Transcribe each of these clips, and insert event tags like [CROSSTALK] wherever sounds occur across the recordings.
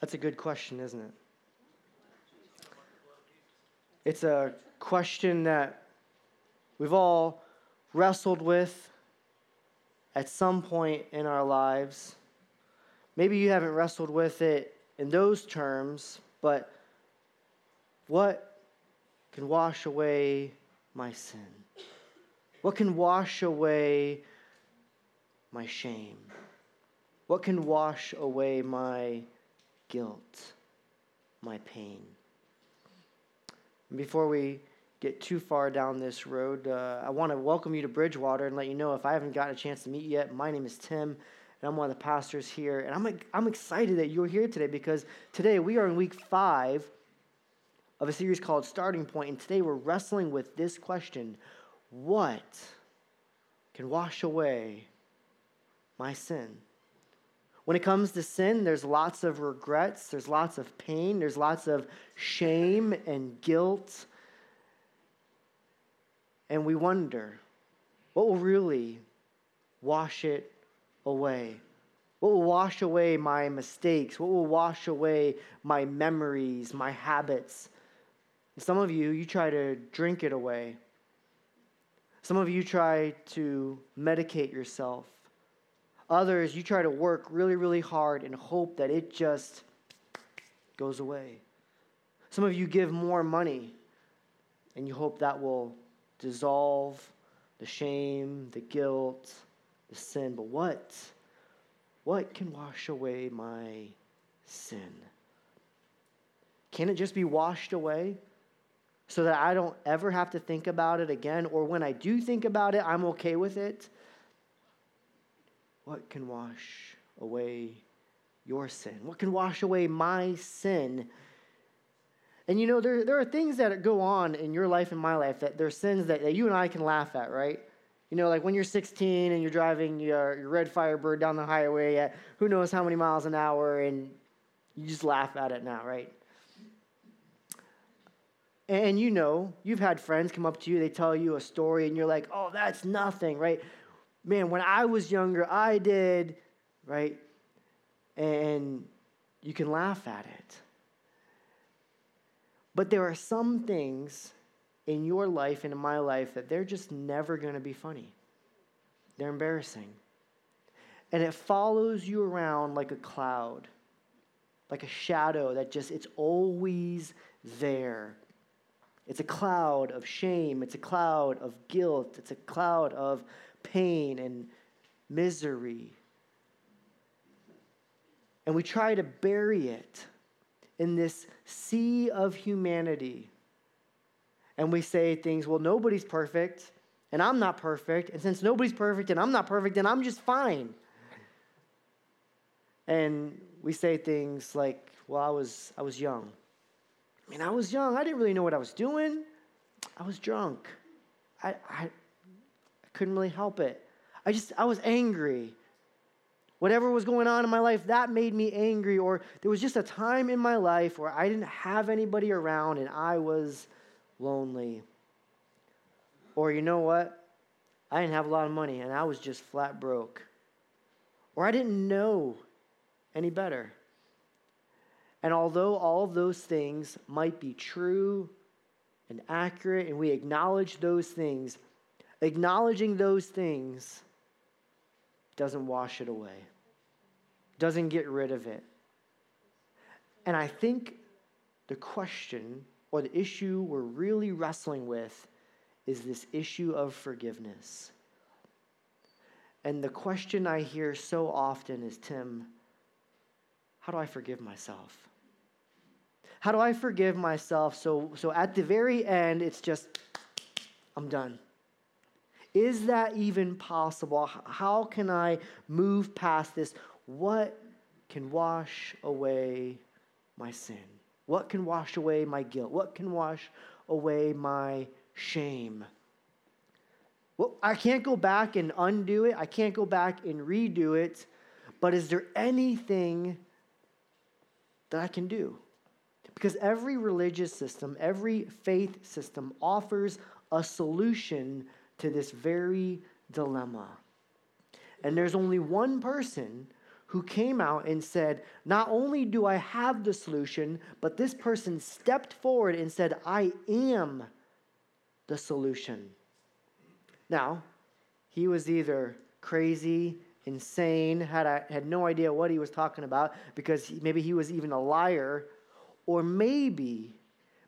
That's a good question, isn't it? It's a question that we've all wrestled with at some point in our lives. Maybe you haven't wrestled with it in those terms, but what can wash away my sin? What can wash away my shame? What can wash away my guilt, my pain? Before we get too far down this road, uh, I want to welcome you to Bridgewater and let you know if I haven't gotten a chance to meet you yet, my name is Tim, and I'm one of the pastors here. And I'm, I'm excited that you're here today because today we are in week five of a series called Starting Point, and today we're wrestling with this question What can wash away my sin? When it comes to sin, there's lots of regrets, there's lots of pain, there's lots of shame and guilt. And we wonder what will really wash it away? What will wash away my mistakes? What will wash away my memories, my habits? And some of you, you try to drink it away. Some of you try to medicate yourself. Others, you try to work really, really hard and hope that it just goes away. Some of you give more money and you hope that will dissolve the shame, the guilt, the sin. But what? What can wash away my sin? Can it just be washed away so that I don't ever have to think about it again? Or when I do think about it, I'm okay with it? What can wash away your sin? What can wash away my sin? And you know, there, there are things that go on in your life and my life that there are sins that, that you and I can laugh at, right? You know, like when you're 16 and you're driving your, your red Firebird down the highway at who knows how many miles an hour, and you just laugh at it now, right? And you know, you've had friends come up to you, they tell you a story, and you're like, oh, that's nothing, right? Man, when I was younger, I did, right? And you can laugh at it. But there are some things in your life and in my life that they're just never going to be funny. They're embarrassing. And it follows you around like a cloud, like a shadow that just, it's always there. It's a cloud of shame. It's a cloud of guilt. It's a cloud of pain and misery. And we try to bury it in this sea of humanity. And we say things, well, nobody's perfect, and I'm not perfect. And since nobody's perfect and I'm not perfect, then I'm just fine. And we say things like, well, I was, I was young. I mean, I was young. I didn't really know what I was doing. I was drunk. I, I, couldn't really help it. I just, I was angry. Whatever was going on in my life, that made me angry. Or there was just a time in my life where I didn't have anybody around and I was lonely. Or you know what? I didn't have a lot of money and I was just flat broke. Or I didn't know any better. And although all of those things might be true and accurate, and we acknowledge those things, Acknowledging those things doesn't wash it away, doesn't get rid of it. And I think the question or the issue we're really wrestling with is this issue of forgiveness. And the question I hear so often is Tim, how do I forgive myself? How do I forgive myself so, so at the very end, it's just, I'm done? Is that even possible? How can I move past this? What can wash away my sin? What can wash away my guilt? What can wash away my shame? Well, I can't go back and undo it. I can't go back and redo it. But is there anything that I can do? Because every religious system, every faith system offers a solution to this very dilemma. And there's only one person who came out and said, Not only do I have the solution, but this person stepped forward and said, I am the solution. Now, he was either crazy, insane, had, a, had no idea what he was talking about because he, maybe he was even a liar, or maybe,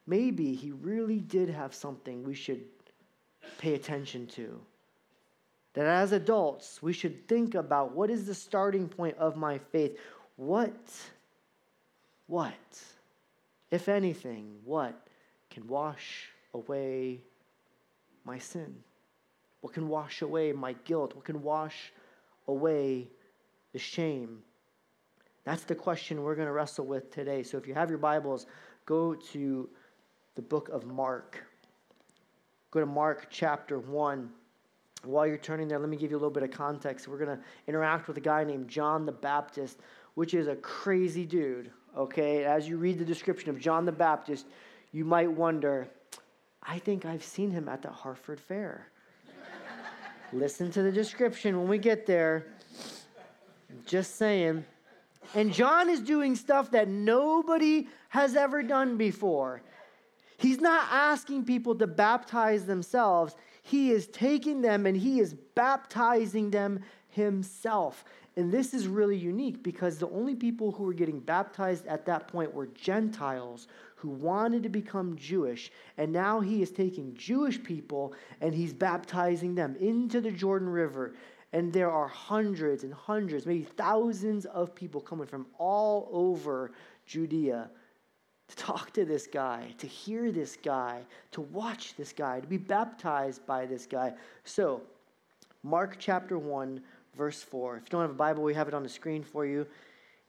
maybe he really did have something we should pay attention to that as adults, we should think about what is the starting point of my faith? What, what, if anything, what can wash away my sin? What can wash away my guilt? What can wash away the shame? That's the question we're going to wrestle with today. So if you have your Bibles, go to the book of Mark. Go to Mark chapter 1. While you're turning there, let me give you a little bit of context. We're going to interact with a guy named John the Baptist, which is a crazy dude, okay? As you read the description of John the Baptist, you might wonder, I think I've seen him at the Hartford Fair. [LAUGHS] Listen to the description when we get there. Just saying. And John is doing stuff that nobody has ever done before. He's not asking people to baptize themselves. He is taking them and he is baptizing them himself. And this is really unique because the only people who were getting baptized at that point were Gentiles who wanted to become Jewish. And now he is taking Jewish people and he's baptizing them into the Jordan River. And there are hundreds and hundreds, maybe thousands of people coming from all over Judea to talk to this guy, to hear this guy, to watch this guy, to be baptized by this guy. So, Mark chapter 1, verse 4. If you don't have a Bible, we have it on the screen for you.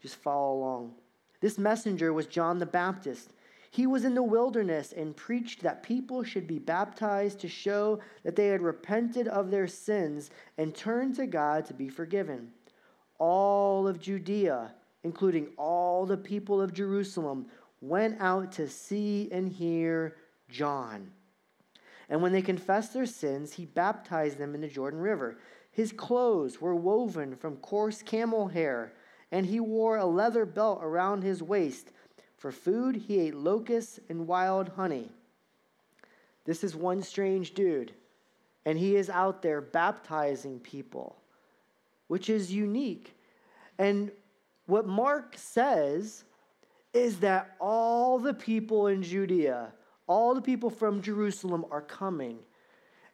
Just follow along. This messenger was John the Baptist. He was in the wilderness and preached that people should be baptized to show that they had repented of their sins and turned to God to be forgiven. All of Judea, including all the people of Jerusalem, went out to see and hear John. And when they confessed their sins, he baptized them in the Jordan River. His clothes were woven from coarse camel hair, and he wore a leather belt around his waist for food, he ate locusts and wild honey. This is one strange dude, and he is out there baptizing people, which is unique. And what Mark says is that all the people in Judea, all the people from Jerusalem are coming.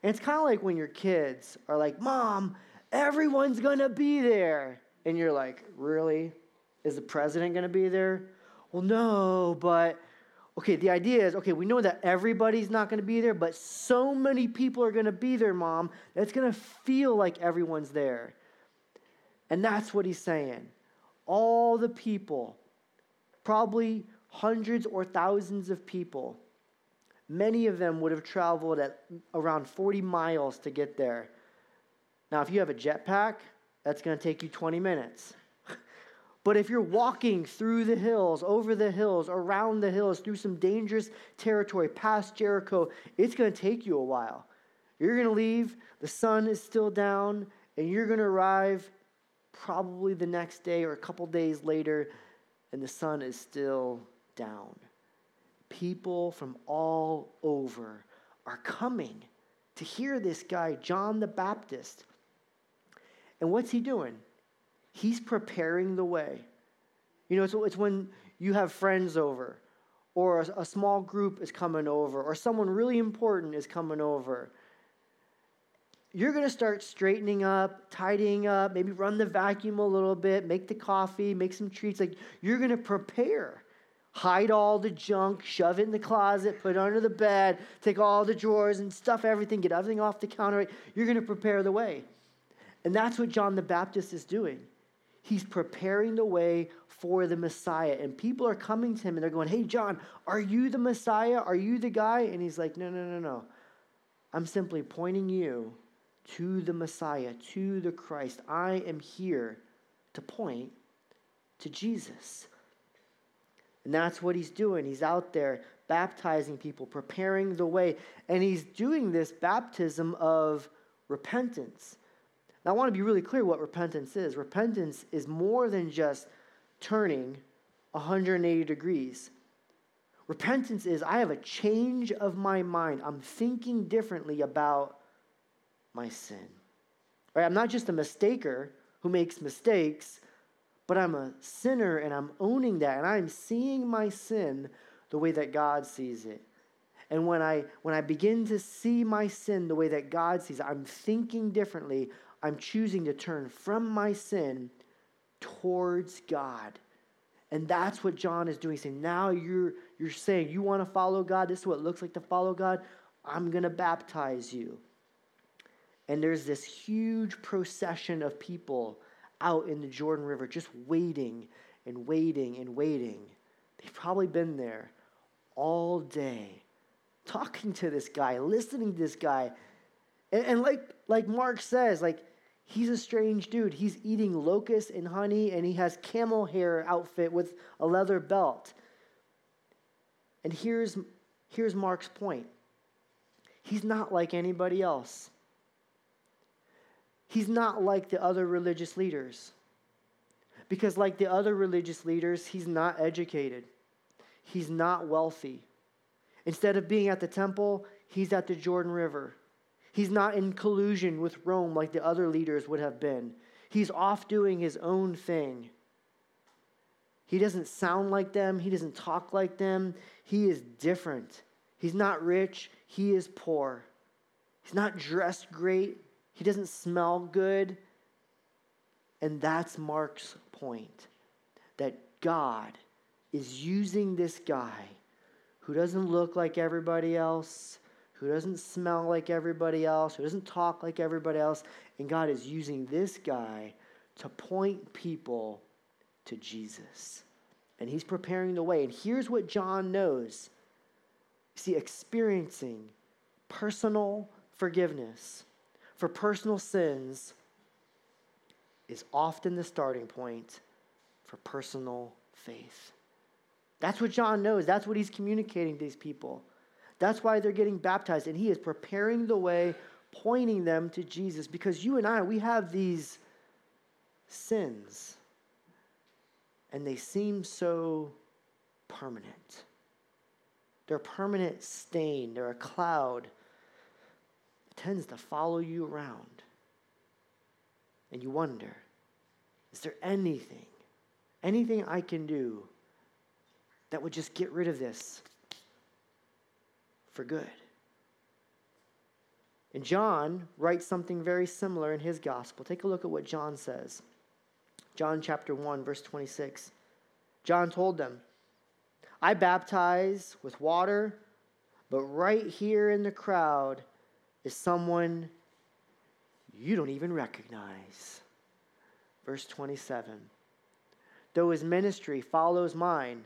And it's kind of like when your kids are like, Mom, everyone's going to be there. And you're like, Really? Is the president going to be there? well, no, but okay, the idea is okay, we know that everybody's not going to be there, but so many people are going to be there, mom, it's going to feel like everyone's there. And that's what he's saying. All the people, probably hundreds or thousands of people, many of them would have traveled at around 40 miles to get there. Now, if you have a jetpack, that's going to take you 20 minutes. [LAUGHS] But if you're walking through the hills, over the hills, around the hills, through some dangerous territory, past Jericho, it's going to take you a while. You're going to leave, the sun is still down, and you're going to arrive probably the next day or a couple days later, and the sun is still down. People from all over are coming to hear this guy, John the Baptist. And what's he doing? He's preparing the way. You know, it's, it's when you have friends over, or a, a small group is coming over, or someone really important is coming over. You're going to start straightening up, tidying up, maybe run the vacuum a little bit, make the coffee, make some treats. Like you're going to prepare hide all the junk, shove it in the closet, put it under the bed, take all the drawers and stuff everything, get everything off the counter. You're going to prepare the way. And that's what John the Baptist is doing. He's preparing the way for the Messiah. And people are coming to him and they're going, Hey, John, are you the Messiah? Are you the guy? And he's like, No, no, no, no. I'm simply pointing you to the Messiah, to the Christ. I am here to point to Jesus. And that's what he's doing. He's out there baptizing people, preparing the way. And he's doing this baptism of repentance. Now, I want to be really clear what repentance is. Repentance is more than just turning 180 degrees. Repentance is I have a change of my mind. I'm thinking differently about my sin. Right? I'm not just a mistaker who makes mistakes, but I'm a sinner and I'm owning that and I'm seeing my sin the way that God sees it. And when I when I begin to see my sin the way that God sees it, I'm thinking differently. I'm choosing to turn from my sin towards God. And that's what John is doing. He's saying, now you're you're saying you want to follow God. This is what it looks like to follow God. I'm gonna baptize you. And there's this huge procession of people out in the Jordan River just waiting and waiting and waiting. They've probably been there all day talking to this guy, listening to this guy. And, and like, like Mark says, like, he's a strange dude. He's eating locusts and honey, and he has camel hair outfit with a leather belt. And here's, here's Mark's point. He's not like anybody else. He's not like the other religious leaders. Because, like the other religious leaders, he's not educated, he's not wealthy. Instead of being at the temple, he's at the Jordan River. He's not in collusion with Rome like the other leaders would have been. He's off doing his own thing. He doesn't sound like them, he doesn't talk like them. He is different. He's not rich, he is poor. He's not dressed great, he doesn't smell good. And that's Mark's point that God is using this guy who doesn't look like everybody else, who doesn't smell like everybody else, who doesn't talk like everybody else. And God is using this guy to point people to Jesus. And he's preparing the way. And here's what John knows see, experiencing personal forgiveness for personal sins is often the starting point for personal faith. That's what John knows. That's what he's communicating to these people. That's why they're getting baptized. And he is preparing the way, pointing them to Jesus. Because you and I, we have these sins. And they seem so permanent. They're a permanent stain, they're a cloud tends to follow you around. And you wonder is there anything, anything I can do that would just get rid of this for good? And John writes something very similar in his gospel. Take a look at what John says. John chapter 1, verse 26. John told them, I baptize with water, but right here in the crowd, is someone you don't even recognize. Verse 27 Though his ministry follows mine,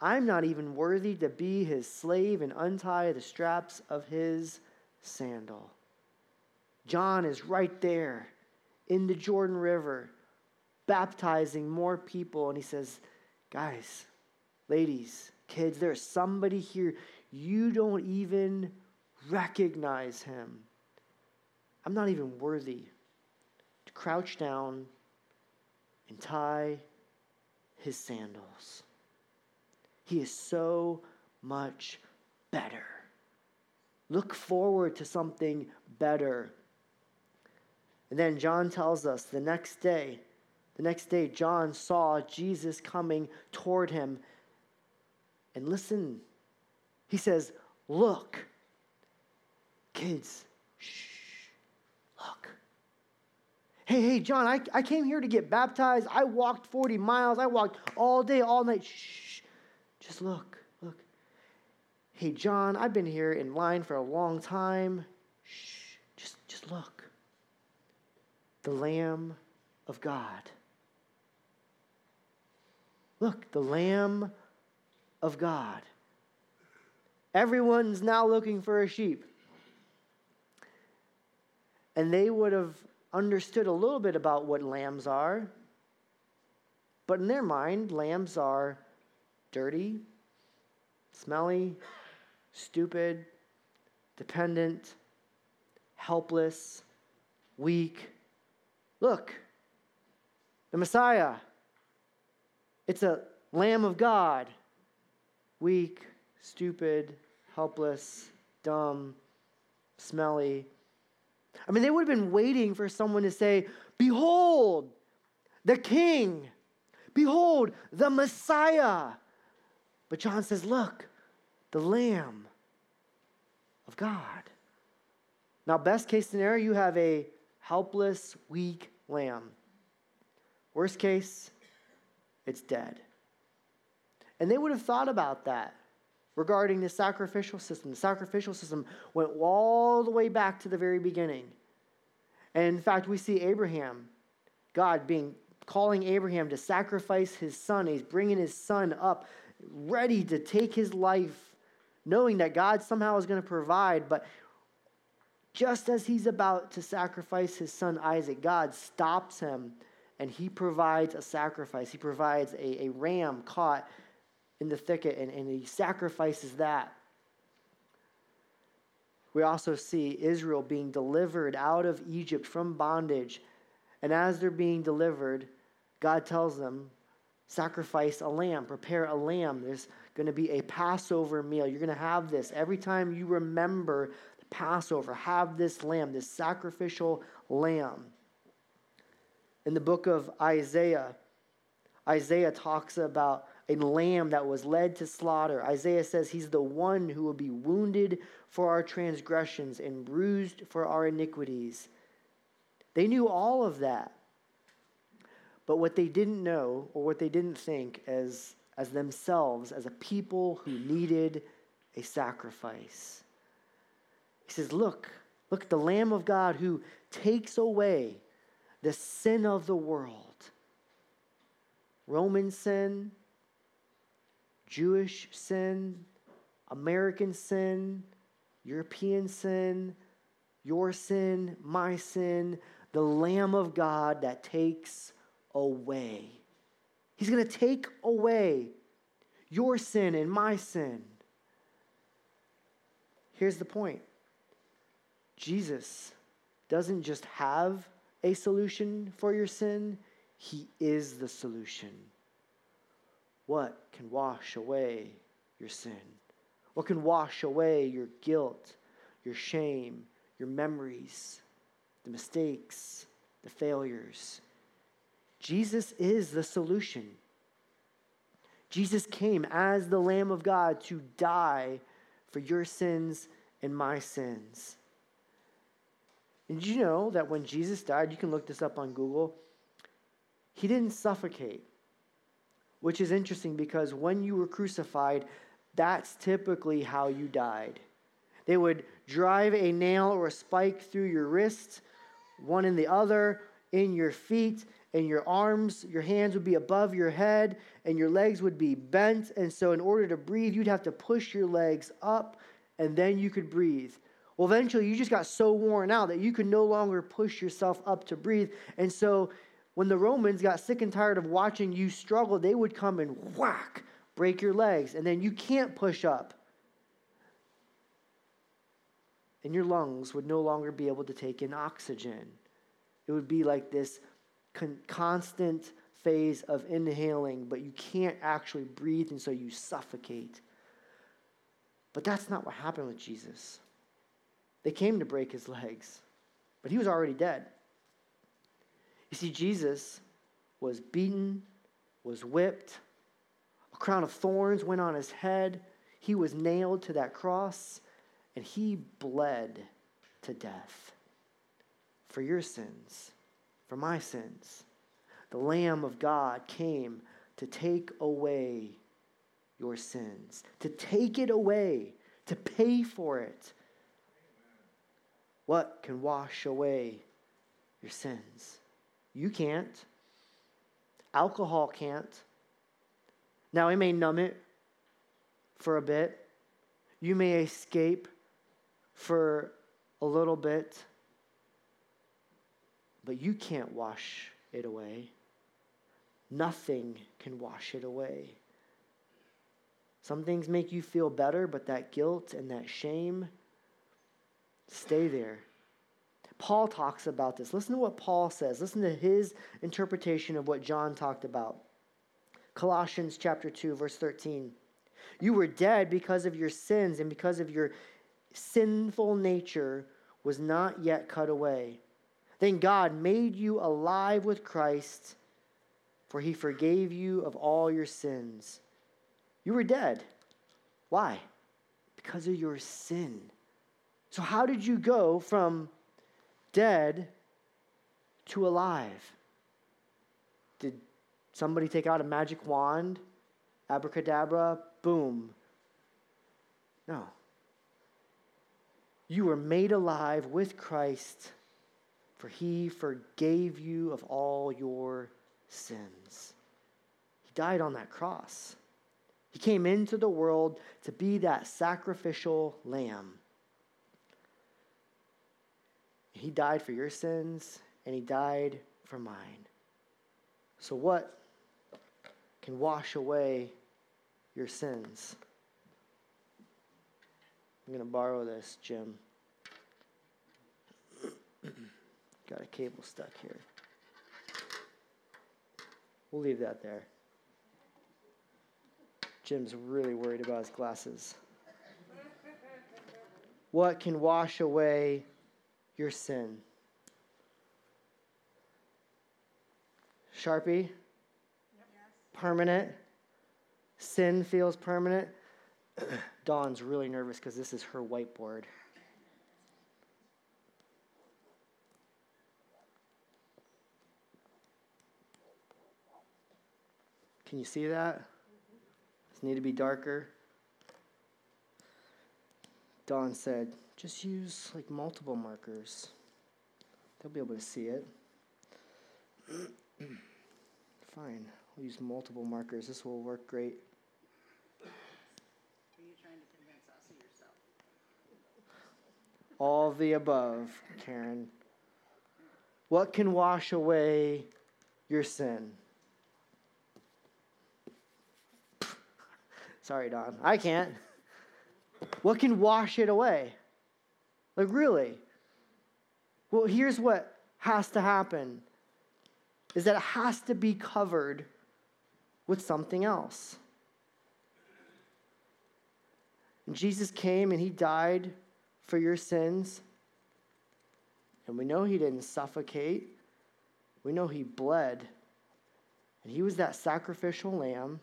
I'm not even worthy to be his slave and untie the straps of his sandal. John is right there in the Jordan River, baptizing more people, and he says, Guys, ladies, kids, there's somebody here you don't even recognize him. I'm not even worthy to crouch down and tie his sandals. He is so much better. Look forward to something better. And then John tells us the next day, the next day, John saw Jesus coming toward him. And listen, he says, Look, Kids, shh, look. Hey, hey, John, I, I came here to get baptized. I walked 40 miles. I walked all day, all night. Shh, just look, look. Hey, John, I've been here in line for a long time. Shh, just, just look. The Lamb of God. Look, the Lamb of God. Everyone's now looking for a sheep and they would have understood a little bit about what lambs are. But in their mind, lambs are dirty, smelly, stupid, dependent, helpless, weak, Look, the Messiah. It's a Lamb of God. Weak, stupid, helpless, dumb, smelly. I mean, they would have been waiting for someone to say, Behold, the King. Behold, the Messiah. But John says, Look, the Lamb of God. Now, best case scenario, you have a helpless, weak lamb. Worst case, it's dead. And they would have thought about that regarding the sacrificial system. The sacrificial system went all the way back to the very beginning. And in fact, we see Abraham, God being calling Abraham to sacrifice his son. He's bringing his son up, ready to take his life, knowing that God somehow is going to provide. But just as he's about to sacrifice his son Isaac, God stops him and he provides a sacrifice. He provides a, a ram caught in the thicket and, and he sacrifices that. We also see Israel being delivered out of Egypt from bondage. And as they're being delivered, God tells them, sacrifice a lamb, prepare a lamb. There's going to be a Passover meal. You're going to have this every time you remember Passover, have this lamb, this sacrificial lamb. In the book of Isaiah, Isaiah talks about a lamb that was led to slaughter. Isaiah says he's the one who will be wounded for our transgressions and bruised for our iniquities. They knew all of that. But what they didn't know, or what they didn't think as, as themselves, as a people who needed a sacrifice. He says, Look, look, at the Lamb of God who takes away the sin of the world. Roman sin, Jewish sin, American sin, European sin, your sin, my sin, the Lamb of God that takes away. He's going to take away your sin and my sin. Here's the point Jesus doesn't just have a solution for your sin, He is the solution. What can wash away your sin? What can wash away your guilt, your shame, your memories, the mistakes, the failures? Jesus is the solution. Jesus came as the Lamb of God to die for your sins and my sins. And did you know that when Jesus died, you can look this up on Google, he didn't suffocate, which is interesting because when you were crucified, that's typically how you died. They would drive a nail or a spike through your wrists, one in the other, in your feet, and your arms, your hands would be above your head, and your legs would be bent. And so, in order to breathe, you'd have to push your legs up, and then you could breathe. Well, eventually you just got so worn out that you could no longer push yourself up to breathe. And so when the Romans got sick and tired of watching you struggle, they would come and whack, break your legs, and then you can't push up. And your lungs would no longer be able to take in oxygen. It would be like this con- constant phase of inhaling, but you can't actually breathe, and so you suffocate. But that's not what happened with Jesus. They came to break his legs, but he was already dead. You see, Jesus was beaten, was whipped, a crown of thorns went on his head, he was nailed to that cross, and he bled to death for your sins, for my sins. The Lamb of God came to take away your sins, to take it away, to pay for it what can wash away your sins? You can't. Alcohol can't. Now, it may numb it for a bit. You may escape for a little bit, but you can't wash it away. Nothing can wash it away. Some things make you feel better, but that guilt and that shame Stay there. Paul talks about this. Listen to what Paul says. Listen to his interpretation of what John talked about. Colossians chapter 2 verse 13. You were dead because of your sins and because of your sinful nature was not yet cut away. Then God made you alive with Christ, for he forgave you of all your sins. You were dead. Why? Because of your sin. So, how did you go from dead to alive? Did somebody take out a magic wand? Abracadabra, boom. No. You were made alive with Christ, for he forgave you of all your sins. He died on that cross. He came into the world to be that sacrificial lamb. He died for your sins, and he died for mine. So, what can wash away your sins? I'm going to borrow this, Jim. [CLEARS THROAT] Got a cable stuck here. We'll leave that there. Jim's really worried about his glasses. What can wash away your sin? Sharpie? Yes. Permanent? Sin feels permanent? [CLEARS THROAT] Dawn's really nervous because this is her whiteboard. Can you see that? Does it need to be darker? Dawn said, just use like multiple markers. They'll be able to see it. [CLEARS THROAT] Fine, we'll use multiple markers. This will work great. All the above, Karen. What can wash away your sin? [LAUGHS] Sorry, Dawn. I can't. What can wash it away? Like, really? Well, here's what has to happen is that it has to be covered with something else. And Jesus came and he died for your sins. And we know he didn't suffocate, we know he bled. And he was that sacrificial lamb,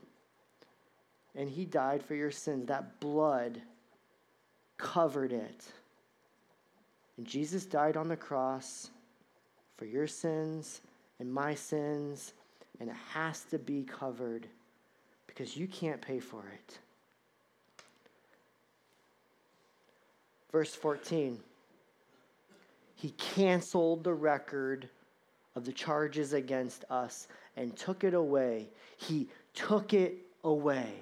and he died for your sins. That blood covered it. And Jesus died on the cross for your sins and my sins, and it has to be covered because you can't pay for it. Verse 14 He canceled the record of the charges against us and took it away. He took it away.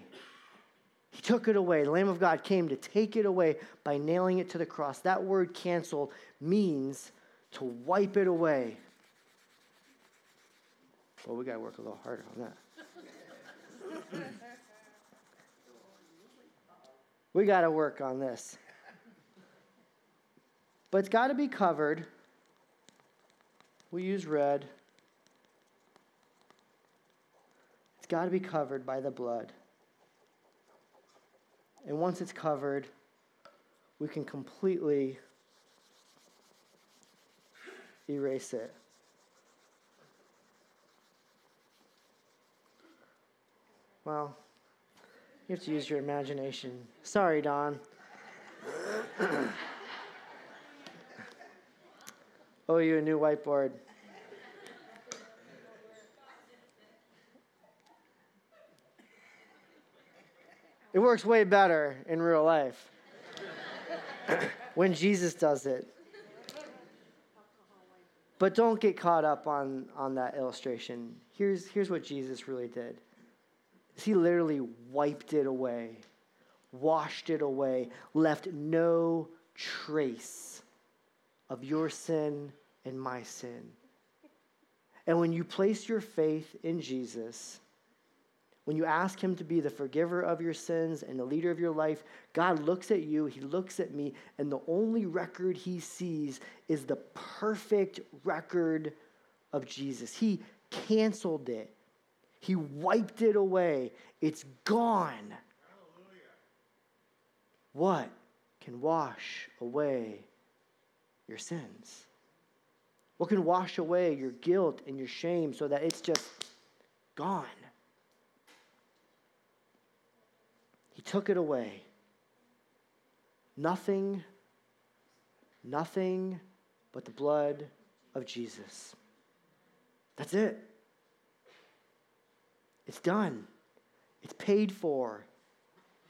He took it away. The Lamb of God came to take it away by nailing it to the cross. That word cancel means to wipe it away. Well, we got to work a little harder on that. we got to work on this. But it's got to be covered. We use red. It's got to be covered by the blood. And once it's covered, we can completely erase it. Well, you have to use your imagination. Sorry, Dawn. [COUGHS] owe you a new whiteboard. It works way better in real life when Jesus does it. But don't get caught up on, on that illustration. Here's, here's what Jesus really did. He literally wiped it away, washed it away, left no trace of your sin and my sin. And when you place your faith in Jesus, when you ask Him to be the forgiver of your sins and the leader of your life, God looks at you, He looks at me, and the only record He sees is the perfect record of Jesus. He canceled it, He wiped it away. It's gone. Hallelujah. What can wash away your sins? What can wash away your guilt and your shame so that it's just gone? Took it away. Nothing, nothing but the blood of Jesus. That's it. It's done. It's paid for.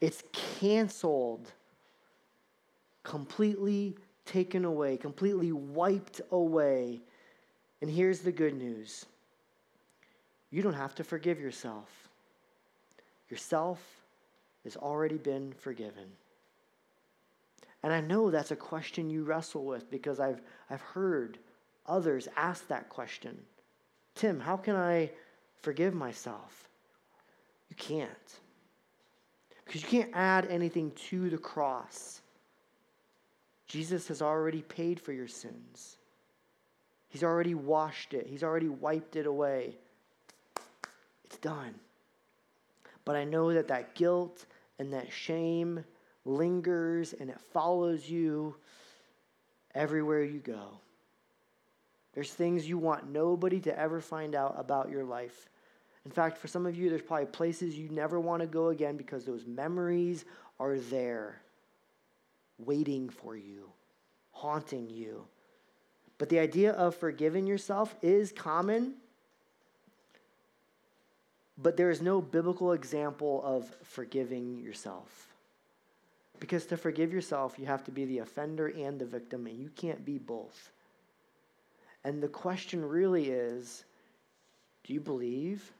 It's canceled. Completely taken away, completely wiped away. And here's the good news you don't have to forgive yourself. Yourself has already been forgiven. And I know that's a question you wrestle with because I've, I've heard others ask that question Tim, how can I forgive myself? You can't. Because you can't add anything to the cross. Jesus has already paid for your sins. He's already washed it. He's already wiped it away. It's done. But I know that that guilt and that shame lingers and it follows you everywhere you go. There's things you want nobody to ever find out about your life. In fact, for some of you, there's probably places you never want to go again because those memories are there, waiting for you, haunting you. But the idea of forgiving yourself is common but there is no biblical example of forgiving yourself. Because to forgive yourself, you have to be the offender and the victim, and you can't be both. And the question really is do you believe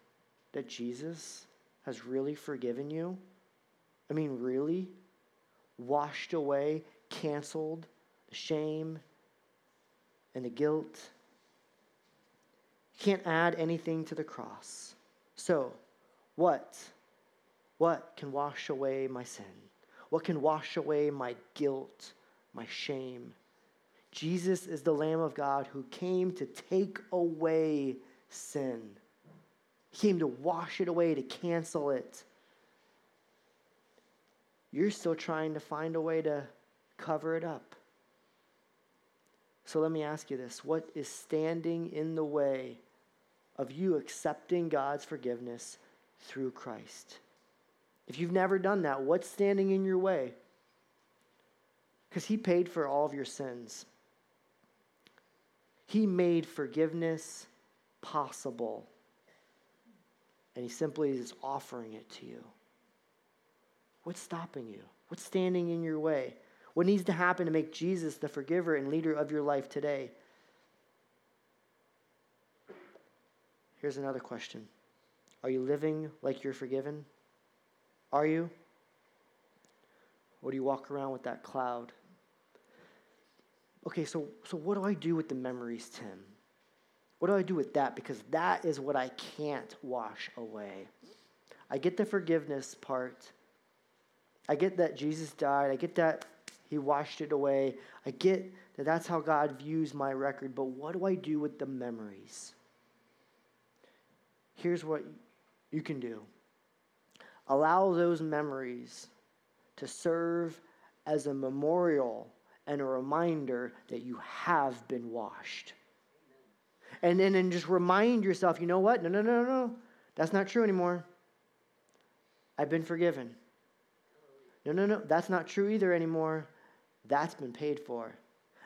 that Jesus has really forgiven you? I mean, really? Washed away, canceled the shame and the guilt? You can't add anything to the cross. So, what? What can wash away my sin? What can wash away my guilt, my shame? Jesus is the Lamb of God who came to take away sin. He came to wash it away, to cancel it. You're still trying to find a way to cover it up. So let me ask you this what is standing in the way of you accepting God's forgiveness through Christ. If you've never done that, what's standing in your way? Because He paid for all of your sins. He made forgiveness possible. And He simply is offering it to you. What's stopping you? What's standing in your way? What needs to happen to make Jesus the forgiver and leader of your life today? Here's another question Are you living like you're forgiven? Are you? Or do you walk around with that cloud? Okay, so, so what do I do with the memories, Tim? What do I do with that? Because that is what I can't wash away. I get the forgiveness part. I get that Jesus died. I get that he washed it away. I get that that's how God views my record. But what do I do with the memories? Here's what you can do allow those memories to serve as a memorial and a reminder that you have been washed. And then and just remind yourself, you know what? No, no, no, no, no. That's not true anymore. I've been forgiven. No, no, no. That's not true either anymore. That's been paid for.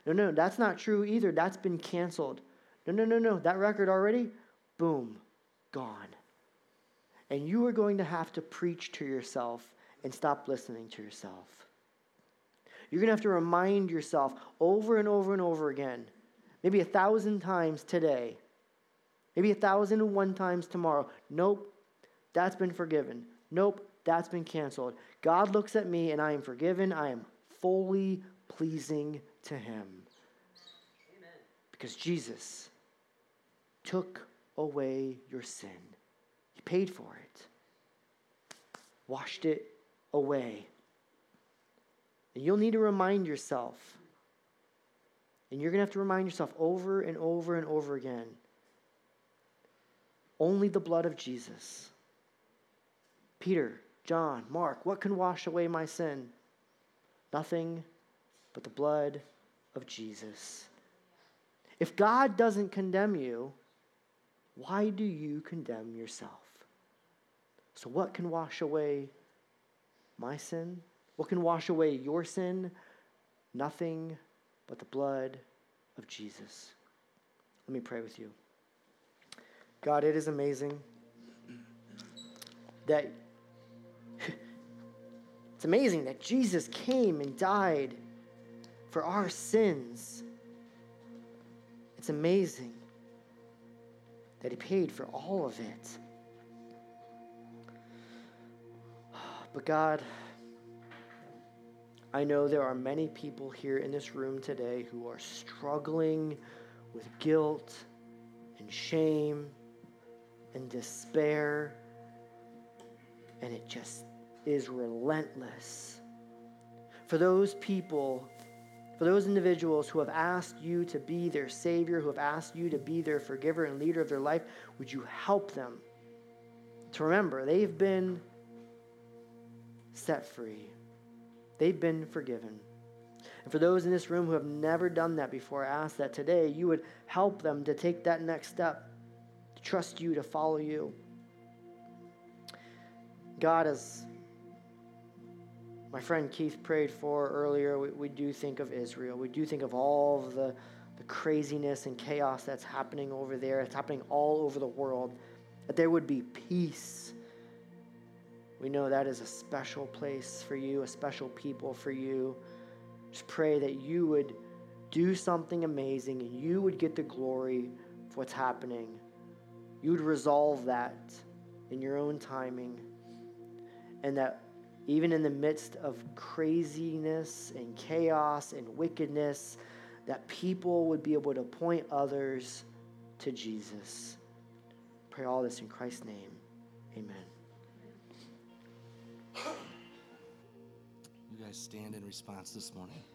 No, no, that's not true either. That's been canceled. No, no, no, no. That record already, boom, gone. And you are going to have to preach to yourself and stop listening to yourself. You're going to have to remind yourself over and over and over again, maybe a thousand times today, maybe a thousand and one times tomorrow. Nope, that's been forgiven. Nope, that's been canceled. God looks at me and I am forgiven. I am fully pleasing to Him. Amen. Because Jesus took away your sin. He paid for it. washed it away. And you'll need to remind yourself. And you're going to have to remind yourself over and over and over again. Only the blood of Jesus. Peter, John, Mark, what can wash away my sin? Nothing but the blood of Jesus. If God doesn't condemn you, why do you condemn yourself? So, what can wash away my sin? What can wash away your sin? Nothing but the blood of Jesus. Let me pray with you. God, it is amazing that [LAUGHS] it's amazing that Jesus came and died for our sins. It's amazing that He paid for all of it. But God, I know there are many people here in this room today who are struggling with guilt and shame and despair, and it just is relentless. For those people, for those individuals who have asked you to be their Savior, who have asked you to be their forgiver and leader of their life, would you help them to remember they've been set free? They've been forgiven. And for those in this room who have never done that before, I ask that today you would help them to take that next step, to trust you, to follow you. God, as my friend Keith prayed for earlier, we, we do think of Israel. We do think of all of the, the craziness and chaos that's happening over there. It's happening all over the world. That there would be peace we know that is a special place for you, a special people for you. Just pray that you would do something amazing and you would get the glory for what's happening. You would resolve that in your own timing. And that even in the midst of craziness and chaos and wickedness, that people would be able to point others to Jesus. Pray all this in Christ's name. Amen. You guys stand in response this morning?